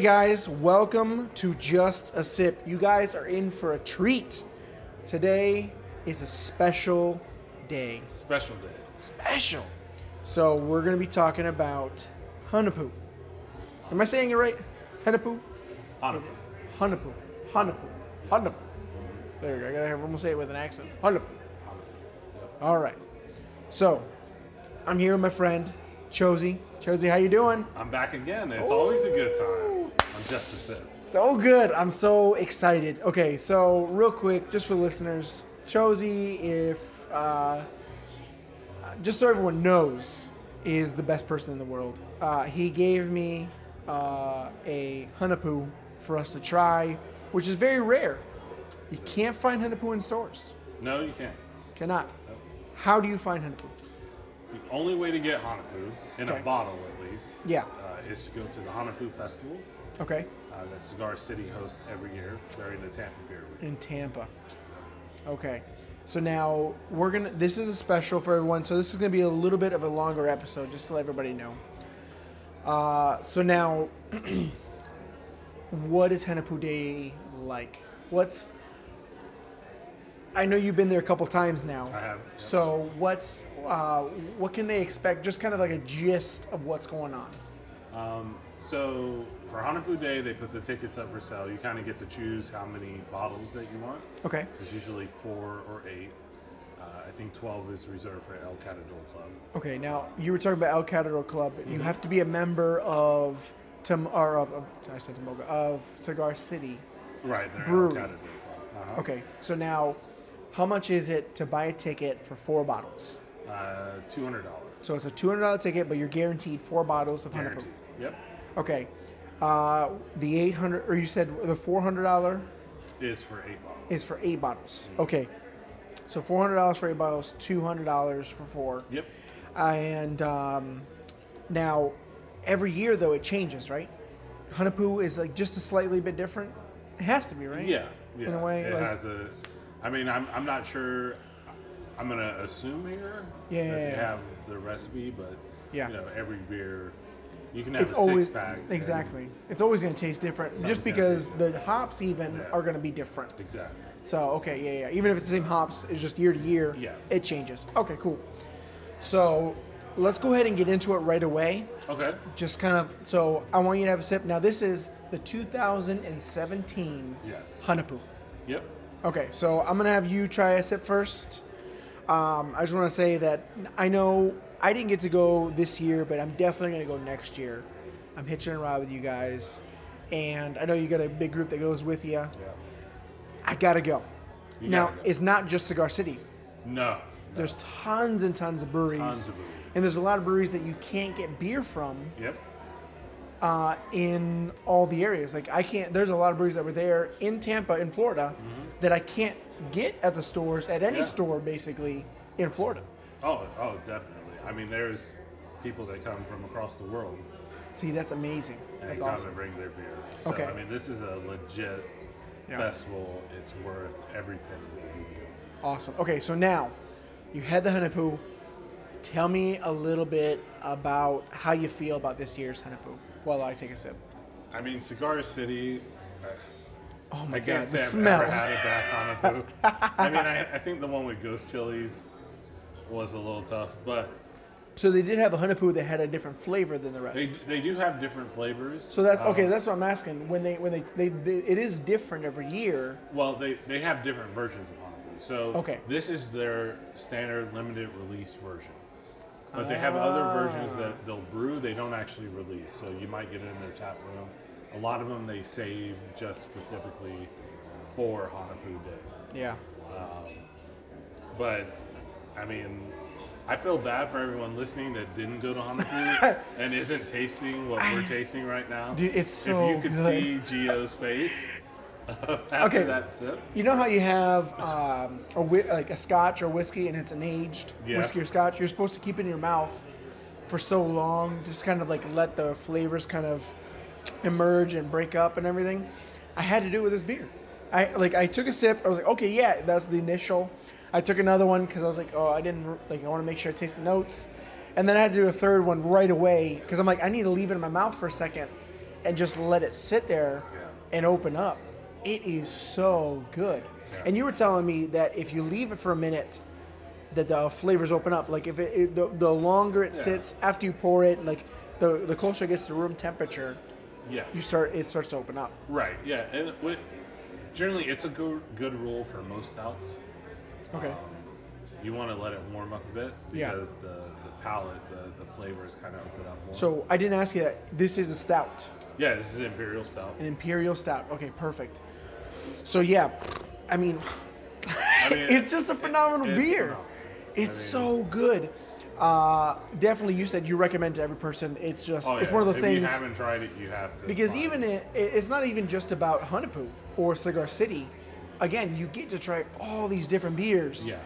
Hey guys, welcome to Just a Sip. You guys are in for a treat. Today is a special day. Special day. Special. So we're gonna be talking about Hunahpu. Am I saying it right? Hunahpu? Hunahpu. Hunahpu. Hunahpu. There you go. I gotta have almost say it with an accent. Hunahpu. All right. So I'm here with my friend Chosy. Chosy, how you doing? I'm back again. It's always a good time. I'm just a sip. So good. I'm so excited. Okay, so real quick, just for listeners, Chosy, if uh, just so everyone knows, is the best person in the world. Uh, he gave me uh, a Hunahpu for us to try, which is very rare. You can't find Hunahpu in stores. No, you can't. Cannot. How do you find Hunahpu? The only way to get Hunahpu, in Okay. a bottle at least, Yeah. uh, is to go to the Hunahpu Festival Okay. uh, that Cigar City hosts every year during the Tampa Beer Week. in Tampa. Okay. So now we're gonna. This is a special for everyone. So this is gonna be a little bit of a longer episode, just to let everybody know. Uh, so now, what is Hunahpu Day like? What's I know you've been there a couple times now. I have. yep. So what's uh, what can they expect? Just kind of like a gist of what's going on. Um, so for Hunahpu Day, they put the tickets up for sale. You kind of get to choose how many bottles that you want. Okay. It's usually four or eight. Uh, I think 12 is reserved for El Catador Club. Okay, now you were talking about El Catador Club. Mm-hmm. You have to be a member of Tim or of, of I said Tomoga of Cigar City. Right, Brewery. El Catador Club. Uh-huh. Okay, so now, how much is it to buy a ticket for four bottles? Uh, $200. So it's a two hundred dollar ticket, but you're guaranteed four bottles of. Guaranteed. Yep. Okay, uh, the eight hundred or you said the four hundred dollar Is for eight bottles. is for eight bottles. Okay, so four hundred dollars for eight bottles, two hundred dollars for four. Yep. And um, now, every year though it changes, right? Hunahpu is like just a slightly bit different. It has to be, right? Yeah. Yeah. In a way, it like- has a. I mean, I'm, I'm not sure. I'm gonna assume here Yeah, that they have the recipe, but Yeah. you know, every beer you can have It's a always six pack. exactly. It's always going to taste different, just because the hops even Yeah. are going to be different. Exactly. So okay, yeah, yeah. Even if it's the same hops, it's just year to year. Yeah. It changes. Okay, cool. So let's go ahead and get into it right away. Okay. Just kind of. So I want you to have a sip. Now this is the 2017 Yes. Hunahpu. Yep. Okay, so I'm gonna have you try a sip first. Um, I just want to say that I know I didn't get to go this year, but I'm definitely gonna go next year. I'm hitching a ride with you guys, and I know you got a big group that goes with you. Yeah. I gotta go. You now gotta go. it's not just Cigar City. No. There's tons and tons of breweries, Tons of breweries. and there's a lot of breweries that you can't get beer from Yep. Uh, in all the areas. Like I can't. There's a lot of breweries that were there in Tampa, in Florida, that I can't get at the stores at any Yeah. store basically in Florida. Oh, oh, definitely. I mean, there's people that come from across the world See, that's amazing. and That's come awesome. to bring their beer. So Okay. I mean, this is a legit Yeah. festival. It's worth every penny that you can. Awesome. Okay, so now you had the Hunahpu. Tell me a little bit about how you feel about this year's Hunahpu while I take a sip. I mean, Cigar City. Uh, Oh my I can't god, say the I've smell. ever had it back on a Hunahpu. I mean, I, I think the one with ghost chilies was a little tough, but So they did have a Hunahpu that had a different flavor than the rest. they do have different flavors. so that's okay. Um, That's what I'm asking. When they when they, they, they it is different every year. Well, they, they have different versions of Hunahpu. So Okay. this is their standard limited release version. But they have other versions Ah. that they'll brew, they don't actually release. So you might get it in their tap room. A lot of them they save just specifically for Hunahpu Day. Yeah. But I mean, I feel bad for everyone listening that didn't go to Hunahpu and isn't tasting what we're tasting right now. Dude, it's so if you could good. see Gio's face Okay. that sip. You know how you have um, a whi- like a Scotch or whiskey, and it's an aged Yeah. whiskey or Scotch. You're supposed to keep it in your mouth for so long, just kind of like let the flavors kind of emerge and break up and everything. I had to do it with this beer. I like I took a sip. I was like, okay, yeah, that's the initial. I took another one because I was like, oh, I didn't like. I want to make sure I taste the notes, and then I had to do a third one right away because I'm like, I need to leave it in my mouth for a second and just let it sit there Yeah. and open up. It is so good. Yeah. And you were telling me that if you leave it for a minute, that the flavors open up. Like if it, it the, the longer it Yeah. sits after you pour it, like the the closer it gets to room temperature, Yeah. you start it starts to open up. Right. Yeah. And what, generally, it's a good good rule for most stouts. Okay. Um, you want to let it warm up a bit Yeah. because the the palate, the the flavors kind of open up more. So I didn't ask you that. This is a stout, yeah, this is imperial stout. an imperial stout. Okay, perfect. So yeah, I mean, I mean, it's just a phenomenal it's beer. phenomenal. It's I mean- so good. Uh, definitely, you said you recommend to every person. It's just Oh, it's one of those if things you haven't tried it, you have to. because even it. it, it's not even just about Hunahpu or Cigar City. Again, you get to try all these different beers. yeah,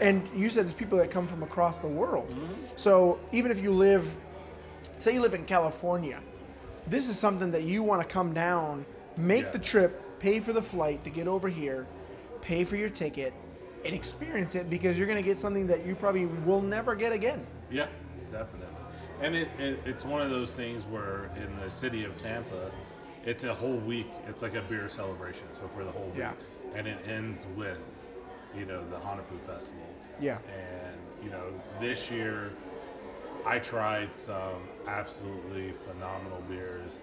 And you said there's people that come from across the world. Mm-hmm. So even if you live, say you live in California, this is something that you want to come down, make Yeah. the trip, pay for the flight to get over here, pay for your ticket, and experience it because you're going to get something that you probably will never get again. yeah, definitely. And it, it it's one of those things where in the city of Tampa, it's a whole week. It's like a beer celebration. So for the whole week, Yeah. and it ends with, you know, the Hunahpu Festival. Yeah. And you know, this year I tried some absolutely phenomenal beers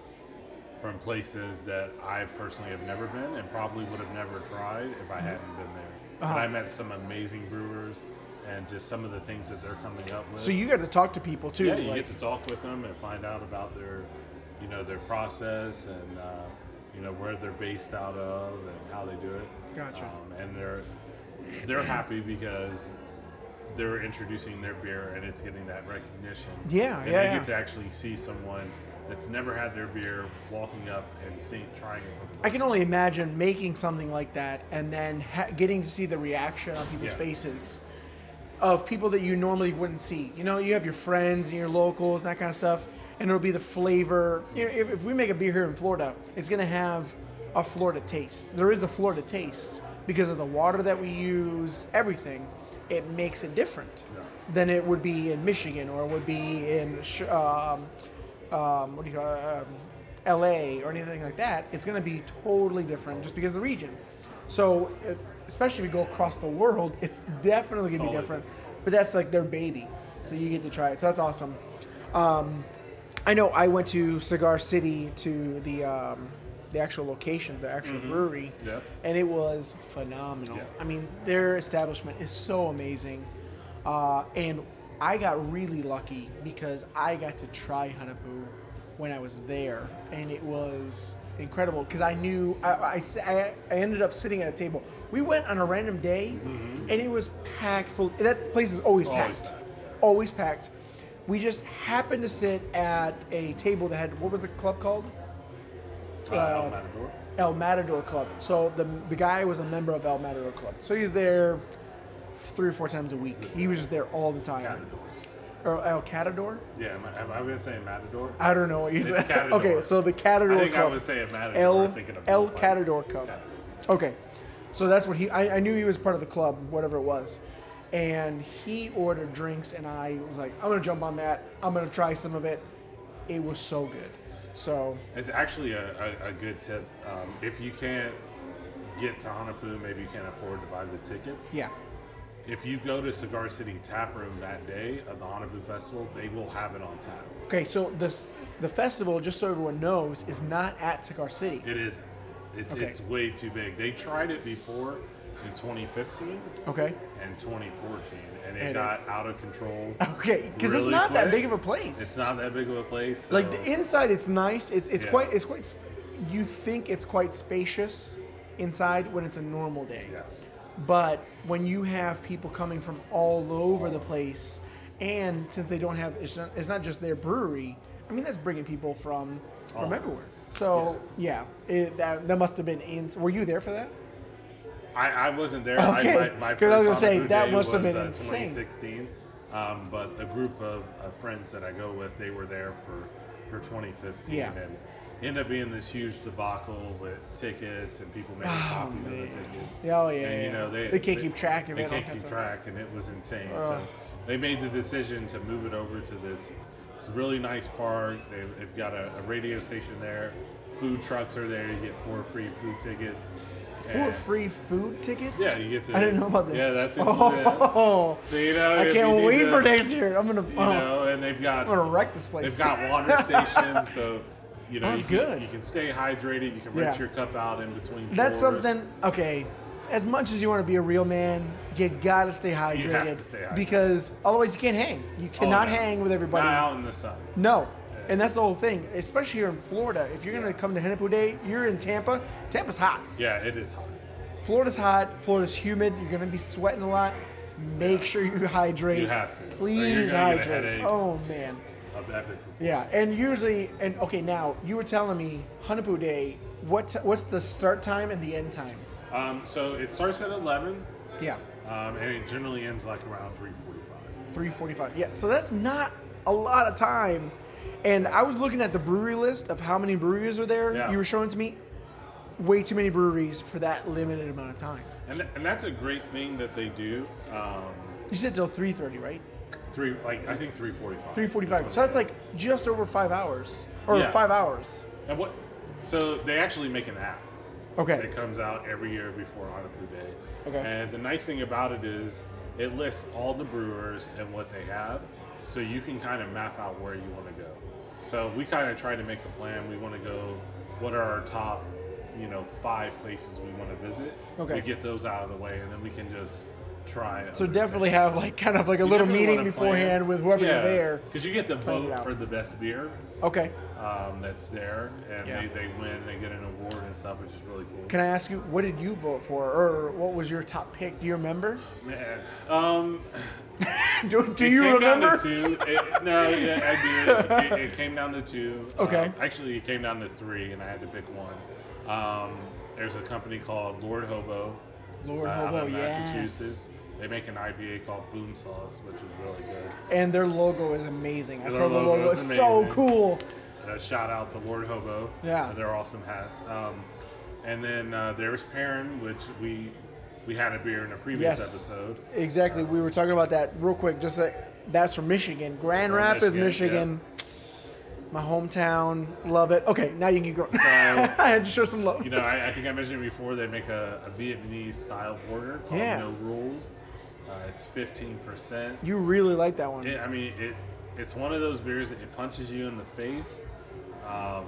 from places that I personally have never been and probably would have never tried if I hadn't been there. Uh-huh. And I met some amazing brewers and just some of the things that they're coming up with. So you got to talk to people too. yeah, you like- get to talk with them and find out about their, you know, their process and uh, you know where they're based out of and how they do it. Gotcha. Um, and they're they're happy because they're introducing their beer and it's getting that recognition. Yeah, and yeah, they yeah. get to actually see someone that's never had their beer walking up and seeing, trying it for the first I can only imagine making something like that and then ha- getting to see the reaction on people's Yeah. faces of people that you normally wouldn't see. You know, you have your friends and your locals, and that kind of stuff, and it'll be the flavor. You know, if, if we make a beer here in Florida, it's going to have a Florida taste. There is a Florida taste because of the water that we use, everything. It makes it different Yeah. than it would be in Michigan or it would be in sh- um, um, what do you call it? Um, LA or anything like that, it's going to be totally different just because of the region. So, it, especially if you go across the world, it's definitely going to be Totally different. But that's like their baby, so you get to try it. So that's awesome. Um, I know I went to Cigar City to the um, the actual location, the actual brewery, Yep. and it was phenomenal. I mean, their establishment is so amazing, uh, and I got really lucky because I got to try Hunahpu when I was there, and it was incredible because I knew I ended up sitting at a table. We went on a random day, and it was packed full. That place is always, Mm-hmm. Always packed, packed, always packed. We just happened to sit at a table that had what was the club called? Uh, uh, El Matador. El Matador Club. So the the guy was a member of El Matador Club. So he's there three or four times a week. He was just there all the time. Catador. Or El Catador? Yeah, am I, am going to say Matador? I don't know what you said. Catador. Okay, so the Catador I think Club. I was saying Matador. El thinking of El. Catador Club. Catador. Okay, so that's what he. I, I knew he was part of the club, whatever it was, and he ordered drinks, and I was like, I'm gonna jump on that. I'm gonna try some of it. It was so good. So It's actually a, a, a good tip. Um, if you can't get to Hunahpu, maybe you can't afford to buy the tickets. yeah, If you go to Cigar City Tap Room that day of the Hunahpu Festival, they will have it on tap. Okay, so this the festival, just so everyone knows, is not at Cigar City. It isn't. It's, Okay. it's way too big. They tried it before in 2015 Okay. and 2014, and it And it- got out of control. Okay, because it's really not that big of a place. It's not that big of a place. like the inside. It's nice. It's it's Yeah. quite it's quite. You think it's quite spacious inside when it's a normal day. Yeah. But when you have people coming from all over the place, and since they don't have, it's not, it's not just their brewery. I mean, that's bringing people from from Oh. everywhere. So yeah, it, that, that must have been. In, were you there for that? I, I wasn't there. Okay, I, my, my 'cause I was gonna say, that must have was, been uh, insane. 2016. Um, but a group of, of friends that I go with, they were there for, for 2015. Yeah. And ended up being this huge debacle with tickets and people making Oh, copies of the tickets. Oh, yeah, And, you know, they, They can't keep track of they it, They can't keep track, and it was insane. Ugh. So they made the decision to move it over to this It's really nice park. They've, they've got a, a radio station there. Food trucks are there. You get four free food tickets. Four free food tickets. Yeah, you get to. I didn't know about this. Yeah, that's included. Oh, So, you know, I can't wait to- for next year. I'm gonna. You oh, know, and they've got I'm gonna wreck this place. They've got water stations, so you know Oh, you that's can, good. you can stay hydrated. You can rinse Yeah. your cup out in between. That's something. Okay, as much as you want to be a real man, you gotta stay hydrated. have to stay hydrated. because otherwise you can't hang. You Oh, cannot no. hang with everybody. Not out in the sun. No. And that's the whole thing, especially here in Florida. If you're gonna come to Hunahpu Day, you're in Tampa. Tampa's hot. Yeah, it is hot. Florida's hot. Florida's humid. You're gonna be sweating a lot. Make sure you hydrate. You have to, Please gonna get a hydrate. Oh man. Of epic. Yeah, and usually, and okay, now you were telling me Hunahpu Day. What t- what's the start time and the end time? Um, so it starts at 11, Yeah, um, and it generally ends like around 3:45. three forty-five. Yeah, so that's not a lot of time. And I was looking at the brewery list of how many breweries are there. Yeah. You were showing to me way too many breweries for that limited amount of time. And, and that's a great thing that they do. Um, You said till three thirty, right? Three like I think 3:45. Three forty-five. So that's like just over five hours, or Yeah. five hours. And what? So they actually make an app. Okay. It comes out every year before Hunahpu Day. Okay. And the nice thing about it is it lists all the brewers and what they have, so you can kind of map out where you want to go. So we kind of try to make a plan. We want to go. What are our top, you know, five places we want to visit? Okay. We get those out of the way, and then we can just try. So definitely things. have like kind of like a You little meeting beforehand with whoever Yeah, you're there. Because you get to vote for the best beer Okay. um, that's there, and Yeah. they, they win, they get an award and stuff, which is really cool. Can I ask you, what did you vote for, or what was your top pick? Do you remember? Man, um, Do, do you remember? Two. It, no, yeah, I do. It, it came down to two. Okay. Um, actually, it came down to three, and I had to pick one. Um, there's a company called Lord Hobo. Lord uh, Hobo, yes. Massachusetts. They make an IPA called Boom Sauce, which is really good. And their logo is amazing. I saw the logo It's so cool. Uh, shout out to Lord Hobo. Yeah. they're awesome hats. Um, and then uh, there's Perrin, which we we had a beer in a previous Yes. episode. Exactly. We were talking about that real quick. Just like, that's from Michigan, Grand Rapids, Michigan, Michigan. My hometown. Love it. Okay, now you can going. So- I had to show some love. You know, I, I think I mentioned before they make a, a Vietnamese style porter called Yeah. No Rules. Uh, it's 15%. You really like that one. It, I mean, it it's one of those beers that it punches you in the face, um,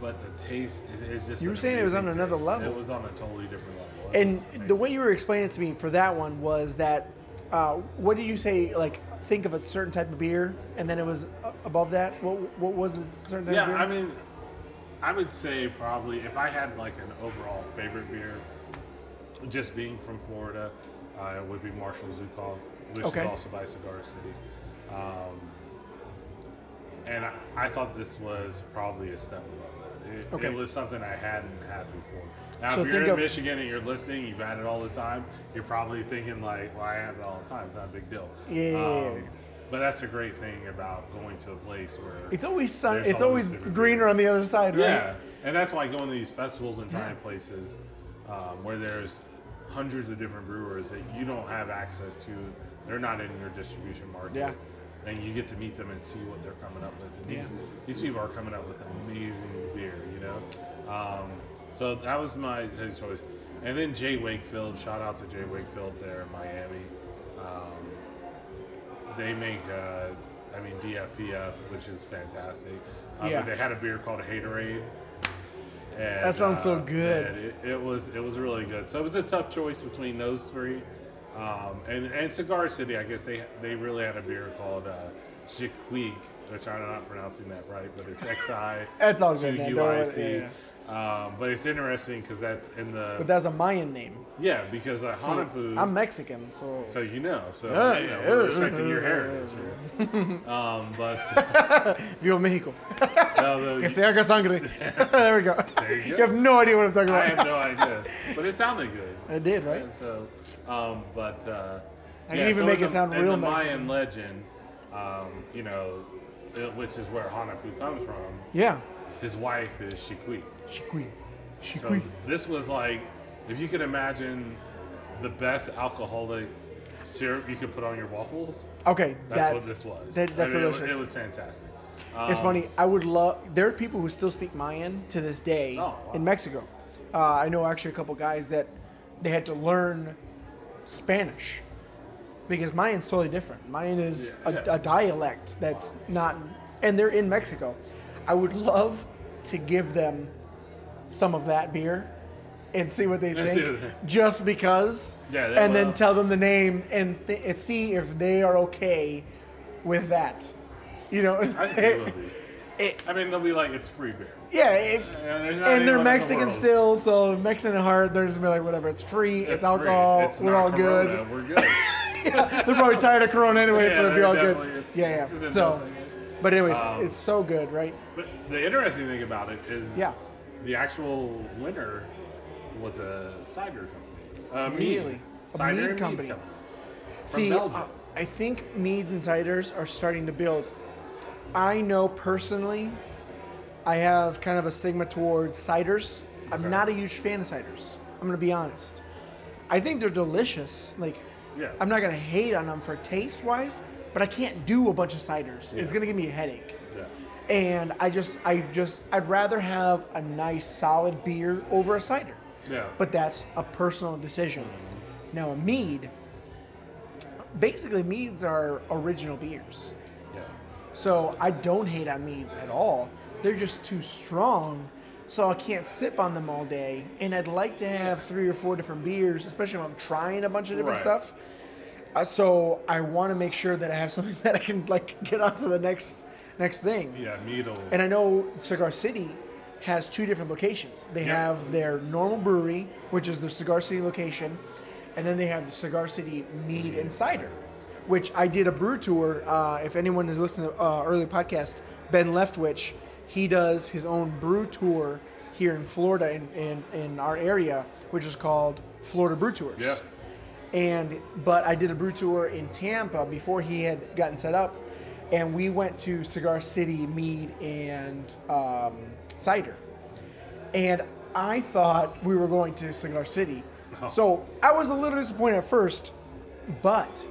but the taste is, is just. You were saying it was on amazing another level. It was on a totally different level. It and the way you were explaining it to me for that one was that, uh, what did you say? Like, think of a certain type of beer, and then it was uh, above that. What what was the certain type Yeah, of beer? I mean, I would say probably if I had like an overall favorite beer, just being from Florida, uh, it would be Marshal Zhukov, which Okay. is also by Cigar City. Um, and I, I thought this was probably a step above. It, Okay. it was something I hadn't had before. Now, So if you're in of- Michigan and you're listening, you've had it all the time. You're probably thinking like, "Well, I have it all the time. It's not a big deal." Um, Yeah, yeah, yeah. but that's a great thing about going to a place where it's always sun. It's always greener on the other side, right? yeah, and that's why going to these festivals and trying places um, where there's hundreds of different brewers that you don't have access to. They're not in your distribution market. Yeah. And you get to meet them and see what they're coming up with. And these Yeah. these people are coming up with amazing beer, you know. Um, so that was my choice. And then J. Wakefield, shout out to J. Wakefield there in Miami. Um, they make, uh, I mean, DFPF, which is fantastic. Uh, Yeah. But they had a beer called Haterade. And, That sounds so uh, good. and It, it was it was really good. So it was a tough choice between those three. Um, and, and Cigar City, I guess they they really had a beer called uh, which I'm not pronouncing that right, but it's X I That's all good. Q U I C. yeah, Um, but it's interesting because that's in the But that's a Mayan name. yeah because uh, See, Hunahpu. I'm Mexican, so. so you know, so Yeah, you know, yeah, we're yeah, respecting your yeah, heritage here. Um, but Viva Mexico. no, the- que se haga sangre. there we go. There you go. You have no idea what I'm talking about. I have no idea, but it sounded good. It did, right? And so, um, but uh, I can even make in it sound in real the Mexican. Mayan legend, um, you know, which is where Hunahpu comes from. Yeah. His wife is Shikwi. Chiqui. So this was like, if you could imagine the best alcoholic syrup you could put on your waffles. Okay, That's, what this was. that- I that's mean, it was- delicious. It, was fantastic. It's Um, funny. I would love. There are people who still speak Mayan to this day Oh, wow. in Mexico. Uh, I know actually a couple guys that they had to learn Spanish because Mayan's totally different. Mayan is Yeah, a, yeah. a dialect that's not, and they're in Mexico. I would love to give them some of that beer and see what they Let's think, what just because. Yeah, and then tell them the name and, th- and see if they are okay with that. You know, I think it will be. It- I mean, they'll be like, it's free beer. yeah, it, And, and they're in the Mexican still, so Mexican at heart, they're just gonna be like, whatever, it's free, it's, free. alcohol, It's we're all Corona, good. We're good. yeah, they're probably tired of Corona anyway, so Yeah, it'll be all good. It's- yeah, yeah. So, just like it. but anyways, Um, it's so good, right? But the interesting thing about it is, Yeah. The actual winner was a cider company. A Really? mead. A Cider mead company. mead company. See, uh, I think meads and ciders are starting to build. I know personally, I have kind of a stigma towards ciders. I'm Okay. not a huge fan of ciders. I'm gonna be honest. I think they're delicious. Like, Yeah. I'm not gonna hate on them for taste wise, but I can't do a bunch of ciders. It's gonna give me a headache. And I just, I just, I'd rather have a nice solid beer over a cider. Yeah. But that's a personal decision. Now, a mead, basically, meads are original beers. yeah. So I don't hate on meads at all. They're just too strong, so I can't sip on them all day. And I'd like to have three or four different beers, especially when I'm trying a bunch of different Right. stuff. Uh, so I want to make sure that I have something that I can like get onto the next next thing. Yeah, mead'll. And I know Cigar City has two different locations. They Yeah. have their normal brewery, which is their Cigar City location, and then they have the Cigar City Mead and Cider, which I did a brew tour. Uh, if anyone has listened to uh, early podcast, Ben Leftwich, he does his own brew tour here in Florida in, in, in our area, which is called Florida Brew Tours yeah. and but I did a brew tour in Tampa before he had gotten set up, and we went to Cigar City Mead and um, Cider, and I thought we were going to Cigar City, Oh. so I was a little disappointed at first, but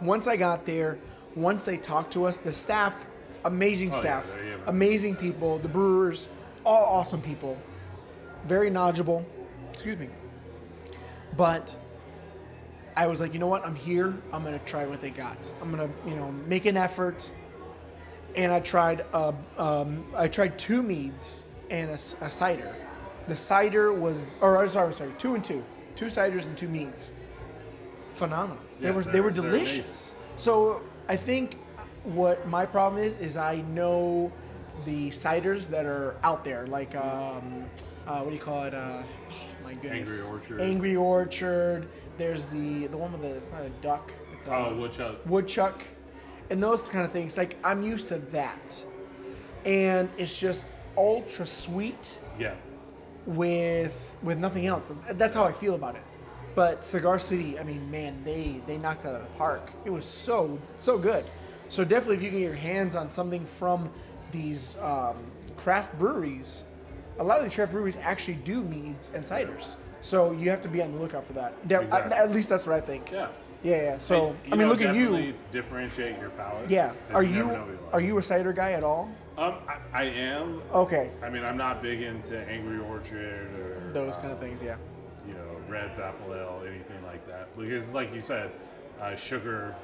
once I got there, once they talked to us, the staff, amazing Oh, yeah, staff, they're- yeah, amazing people, the brewers, all awesome people, very knowledgeable. Excuse me. But I was like, you know what? I'm here. I'm gonna try what they got. I'm gonna, you know, make an effort. And I tried, uh, um, I tried two meads and a cider. The cider was, or sorry, sorry, two and two, two ciders and two meads. Phenomenal. they Yeah, were, they were delicious. So I think what my problem is is I know the ciders that are out there, like um, uh, what do you call it? Uh, my goodness, Orchard. Angry Orchard. There's the the one with the it's not a duck. It's a Oh, woodchuck. woodchuck, and those kind of things. Like I'm used to that, and it's just ultra sweet Yeah. with with nothing else. That's how I feel about it. But Cigar City, I mean, man, they they knocked it out of the park. It was so so good. So definitely, if you get your hands on something from these um, craft breweries, a lot of these craft breweries actually do meads and ciders. So you have to be on the lookout for that. Exactly. at least that's what I think. Yeah. Yeah, yeah. So You I mean, know, look at you. Differentiate your palate. Yeah. Are you you like. are you a cider guy at all? Um, I, I am. Okay, I mean, I'm not big into Angry Orchard or those kind uh, of things. Yeah. You know, Red's Apple Ale, anything like that. Because, like you said, uh, sugar.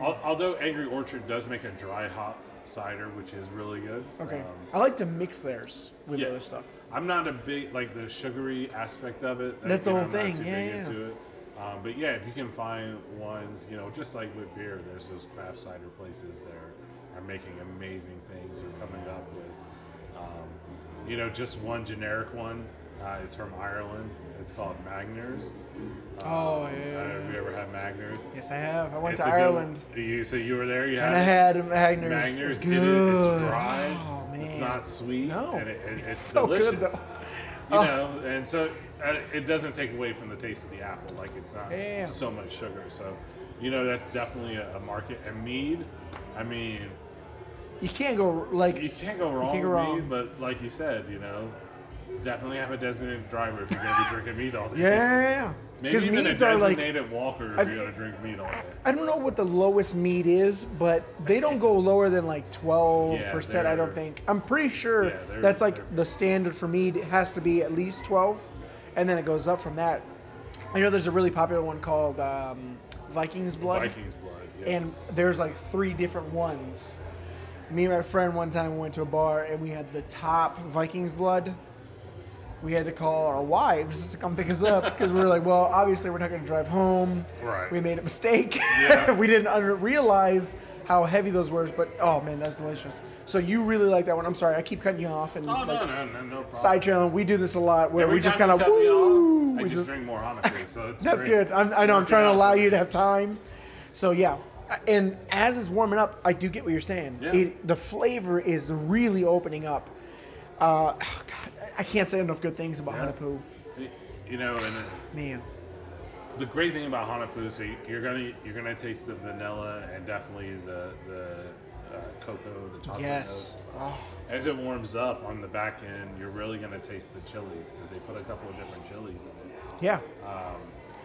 Al- Although Angry Orchard does make a dry hop cider, which is really good. Okay. Um, I like to mix theirs with yeah. other stuff. I'm not a big like the sugary aspect of it. That's the whole I'm not thing, too yeah, big yeah. into it. Um, but yeah, if you can find ones, you know, just like with beer, there's those craft cider places that are, are making amazing things or coming up with, um, you know, just one generic one. Uh, it's from Ireland. It's called Magners. Oh, Um, yeah, I don't know if you ever had Magners. Yes, I have. I went It's to a good- Ireland you so you were there. You and I had Magners. Magners. It's It good. it's dry. Oh man. It's not sweet. No. And it, it- It's it's, so good, delicious. though. You Oh. know, and so uh, it doesn't take away from the taste of the apple. Like it's not Yeah. so much sugar. So, you know, that's definitely a, a market. And mead, I mean, You can't go like you can't go wrong can't go with wrong. mead. But like you said, you know, definitely have a designated driver if you're gonna be drinking meat all day. Yeah, yeah, yeah. Maybe even a are like designated walker if I- you're gonna drink meat all day. I don't know what the lowest mead is, but they don't go lower than like twelve Yeah, percent. I don't think. I'm pretty sure Yeah, that's like the standard for mead. It has to be at least twelve, and then it goes up from that. I know there's a really popular one called um, Viking's Blood, Viking's blood. and there's like three different ones. Me and my friend one time went to a bar and we had the top Viking's Blood. We had to call our wives to come pick us up because we were like, well, obviously we're not going to drive home. Right. We made a mistake. Yeah. we didn't under- realize how heavy those were, but oh man, that's delicious. So you really like that one? I'm sorry, I keep cutting you off and oh like, no, no, no, no problem. side trailing. We do this a lot where Every we just kind of woo. I we just, just- drink more Hunahpu, so it's that's great. good. I'm, I know I'm trying to allow you to have time. So yeah, and as it's warming up, I do get what you're saying. Yeah. It, the flavor is really opening up. Uh, oh God, I can't say enough good things about Yeah. Hunahpu. You know, and uh, Man, the great thing about Hunahpu, so you- you're gonna you're gonna taste the vanilla and definitely the the uh, cocoa, the chocolate yes. Oh, As it warms up on the back end, you're really gonna taste the chilies because they put a couple of different chilies in it. yeah. Um,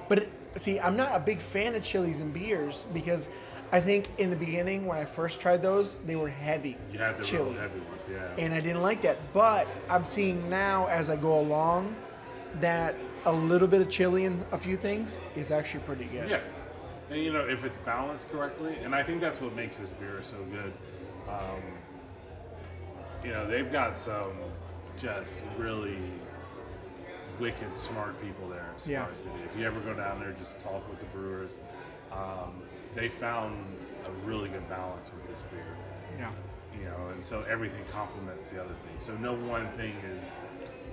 But it, see, I'm not a big fan of chilies and beers because I think in the beginning when I first tried those, they were heavy. you had the chili. real heavy ones, yeah. and I didn't like that. But I'm seeing now as I go along that a little bit of chili in a few things is actually pretty good. Yeah, and you know if it's balanced correctly, and I think that's what makes this beer so good. Um, you know they've got some just really wicked smart people there in Cigar Yeah. City. If you ever go down there, just talk with the brewers. Um, they found a really good balance with this beer. Yeah. You know, and so everything complements the other thing. So no one thing is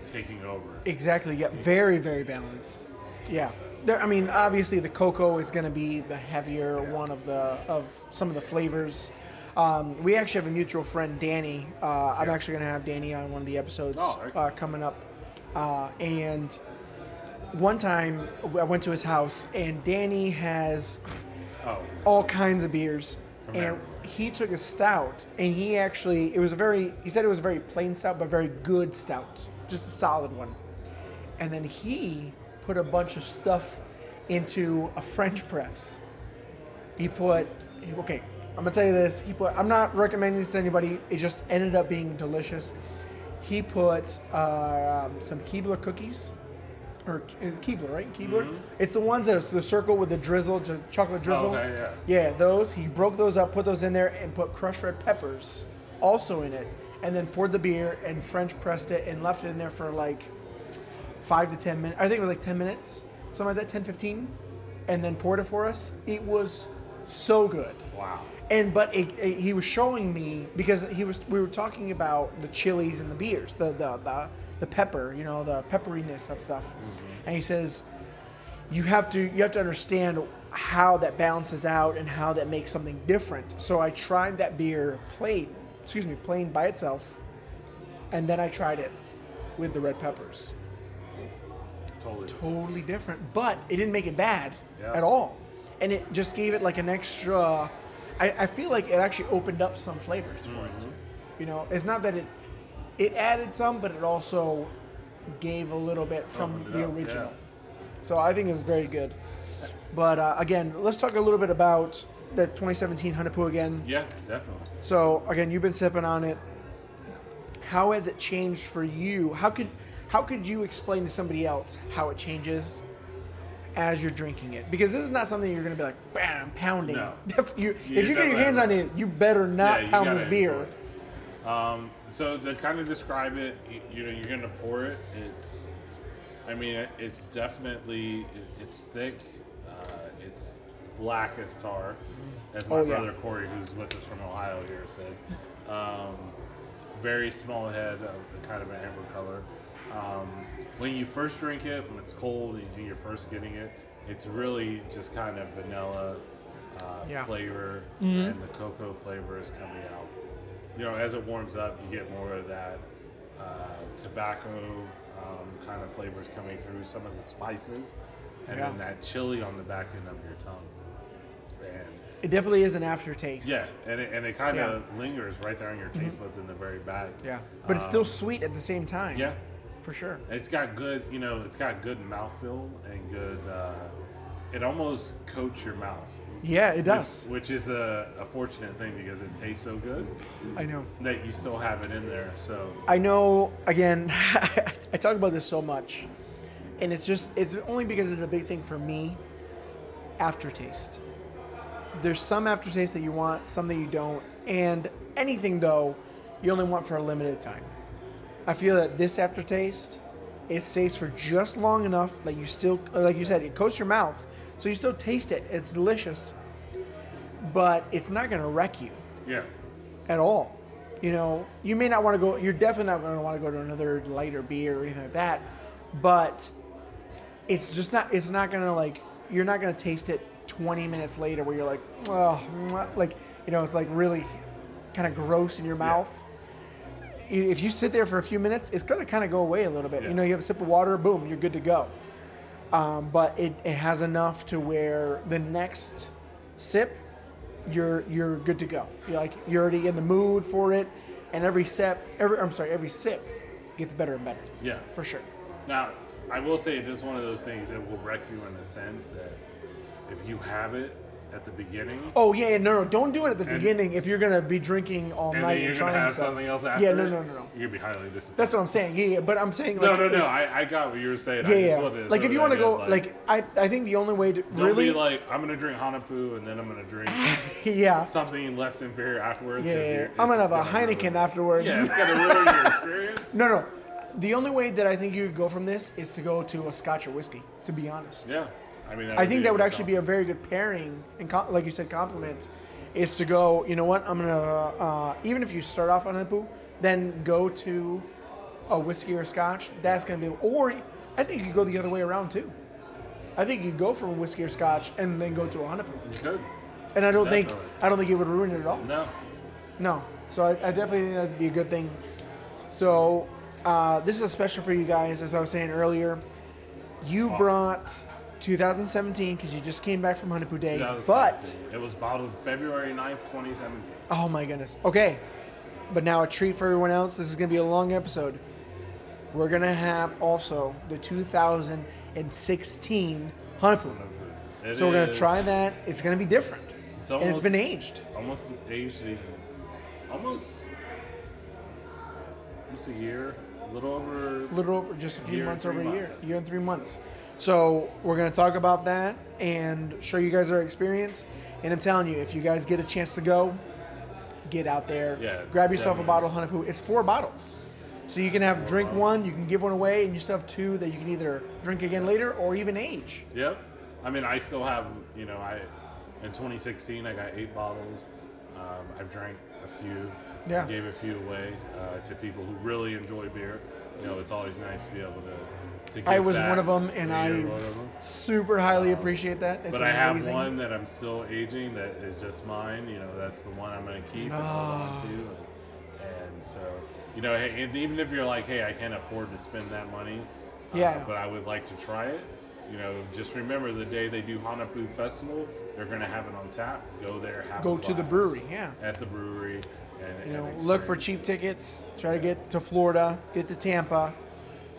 taking over. Exactly. Yeah. Very, very balanced. Yeah. There, I mean, obviously the cocoa is going to be the heavier one of the of some of the flavors. Um, we actually have a mutual friend, Danny. Uh, I'm actually going to have Danny on one of the episodes Oh, uh, coming up. Uh, and one time I went to his house, and Danny has Oh, all kinds of beers. From And everywhere. he took a stout, and he actually, it was a very, he said it was a very plain stout, but very good stout, just a solid one. And then he put a bunch of stuff into a French press. He put, okay, I'm gonna tell you this. He put, I'm not recommending this to anybody. It just ended up being delicious. He put uh, um, some Keebler cookies, or Ke- Keebler, right? Keebler. Mm-hmm. It's the ones that are the circle with the drizzle, chocolate drizzle. okay, yeah. Yeah, those. He broke those up, put those in there, and put crushed red peppers also in it, and then poured the beer and French pressed it and left it in there for like five to ten minutes. I think it was like ten minutes, something like that, 10, 15, and then poured it for us. It was so good. wow. And but it, it- he was showing me because he was we were talking about the chilies and the beers, the the the, the pepper, you know, the pepperiness of stuff. And he says you have to you have to understand how that balances out and how that makes something different. So I tried that beer plain, excuse me, plain by itself, and then I tried it with the red peppers. Totally. Totally different, but it didn't make it bad Yeah. at all, and it just gave it like an extra. I, I feel like it actually opened up some flavors for it. Mm-hmm. You know, it's not that it it added some, but it also gave a little bit from Opened it the original. yeah. So I think it's very good. But uh, again, let's talk a little bit about the 2017 Hunahpu again. Yeah, definitely. So again, you've been sipping on it. How has it changed for you? How could how could you explain to somebody else how it changes as you're drinking it? Because this is not something you're going to be like, bam, pounding. No. You, You if you get your hands on it, you better not Yeah, pound this beer. Um, so to kind of describe it, you, you know, you're gonna pour it. It's, I mean, it- it's definitely it- it's thick. Uh, it's black as tar, as my Oh, yeah. brother Corey, who's with us from Ohio here, said. Um, very small head, of kind of an amber color. Um, when you first drink it, when it's cold and you're first getting it, it's really just kind of vanilla uh, Yeah. flavor, and the cocoa flavor is coming out. You know, as it warms up, you get more of that uh, tobacco um, kind of flavors coming through, some of the spices, and Yeah. then that chili on the back end of your tongue. And It definitely is an aftertaste. yeah, and it, and it kind Yeah. of lingers right there on your taste buds in the very back. Yeah. But it's still Um, sweet at the same time. Yeah, for sure. It's got good, you know, it's got good mouthfeel and good. Uh, it almost coats your mouth. Yeah, it does. Which, which is a, a fortunate thing because it tastes so good I know. that you still have it in there. So I know. Again, I talk about this so much, and it's just it's only because it's a big thing for me. Aftertaste. There's some aftertaste that you want, some that you don't, and anything though, you only want for a limited time. I feel that this aftertaste, it stays for just long enough that you still, like you said, it coats your mouth, so you still taste it. It's delicious, but it's not gonna wreck you yeah, at all. You know, you may not want to go. You're definitely not going to want to go to another lighter beer or anything like that. But it's just not. It's not going to like. You're not going to taste it 20 minutes later where you're like, oh, like you know, it's like really kind of gross in your mouth. You- If you sit there for a few minutes, it's going to kind of go away a little bit. Yeah. You know, you have a sip of water, boom, you're good to go. Um, but it, it has enough to where the next sip you're you're good to go. You're like you're already in the mood for it, and every sip, every I'm sorry, every sip gets better and better yeah. for sure. Now, I will say this is one of those things that will wreck you in the sense that if you have it at the beginning, Oh yeah, yeah, no, no, don't do it at the And- beginning if you're gonna be drinking all and night then you're and gonna have stuff. something else after. Yeah, no, it, no, no, no. You're gonna be highly disappointed. That's what I'm saying. Yeah, yeah, but I'm saying like no, no, no. I, I got what you were saying. Yeah, I just yeah. wanted to Like if you that want to in, go, like I, I think the only way to don't really, be like, I'm gonna drink Hunahpu and then I'm gonna drink yeah, something less inferior afterwards. yeah, 'cause yeah. you're- I'm gonna have a ruin- Heineken afterwards. Yeah, it's gonna ruin your experience. no, no. The only way that I think you could go from this is to go to a Scotch or whiskey. To be honest. Yeah, I mean, I think that would good actually be a very good pairing, and com- like you said, compliment, is to go. You know what? I'm gonna uh, even if you start off on a poo, then go to a whiskey or scotch. That's gonna be. Or I think you could go the other way around too. I think you go from a whiskey or scotch and then go to a Hunahpu. You could. And I don't think I don't think it would ruin it at all. No. No. So I, I definitely think that'd be a good thing. So uh, this is a special for you guys, as I was saying earlier. You Awesome. brought 2017 because you just came back from Hunahpu Day, but it was bottled February 9th, 2017. oh my goodness. Okay, but now a treat for everyone else. This is gonna be a long episode. We're gonna have also the 2016 Hunahpu. It So we're gonna is- try that. It's gonna be different, It's and it's almost been aged. almost aged a, almost almost a year, a little over. A little over just a few Year months over a year, year and three months. So we're gonna talk about that and show you guys our experience. And I'm telling you, if you guys get a chance to go, get out there, Yeah, grab yourself a bottle of Hunahpu. It's four bottles, so you can have drink one, you can give one away, and you still have two that you can either drink again later or even age. Yep. I mean, I still have, you know, I in 2016 I got eight bottles. Um, I've drank a few. Yeah. Gave a few away uh, to people who really enjoy beer. You know, it's always nice to be able to. I was one of them, and I you're one of 'em. super highly appreciate that. It's But I have one that I'm still aging that is just mine. You know, that's the one I'm going to keep and hold on Ah. to. And, and so, you know, hey, and even if you're like, hey, I can't afford to spend that money, uh, Yeah. but I would like to try it. You know, just remember the day they do Hunahpu Festival, they're going to have it on tap. Go there, have Go to the brewery, yeah. At the brewery. And, You know, look for cheap tickets. Try to get to Florida, get to Tampa,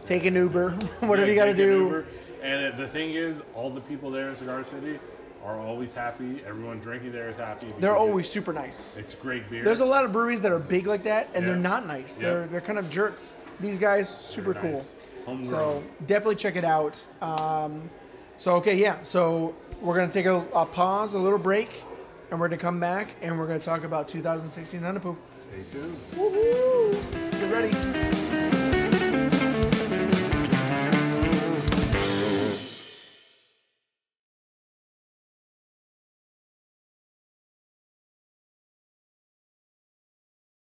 take an Uber, whatever Yeah, you got to do. Uber. And the thing is, all the people there in Cigar City are always happy. Everyone drinking there is happy. They're because it- always super nice. It's great beer. There's a lot of breweries that are big like that, and they're not nice. Yeah. They're they're kind of jerks. These guys super Very cool. Homegrown. So definitely check it out. Um, so okay, yeah. So we're gonna take a, a pause, a little break, and we're gonna come back and we're gonna talk about 2016 Hunahpu. Stay tuned. Woohoo! Get ready.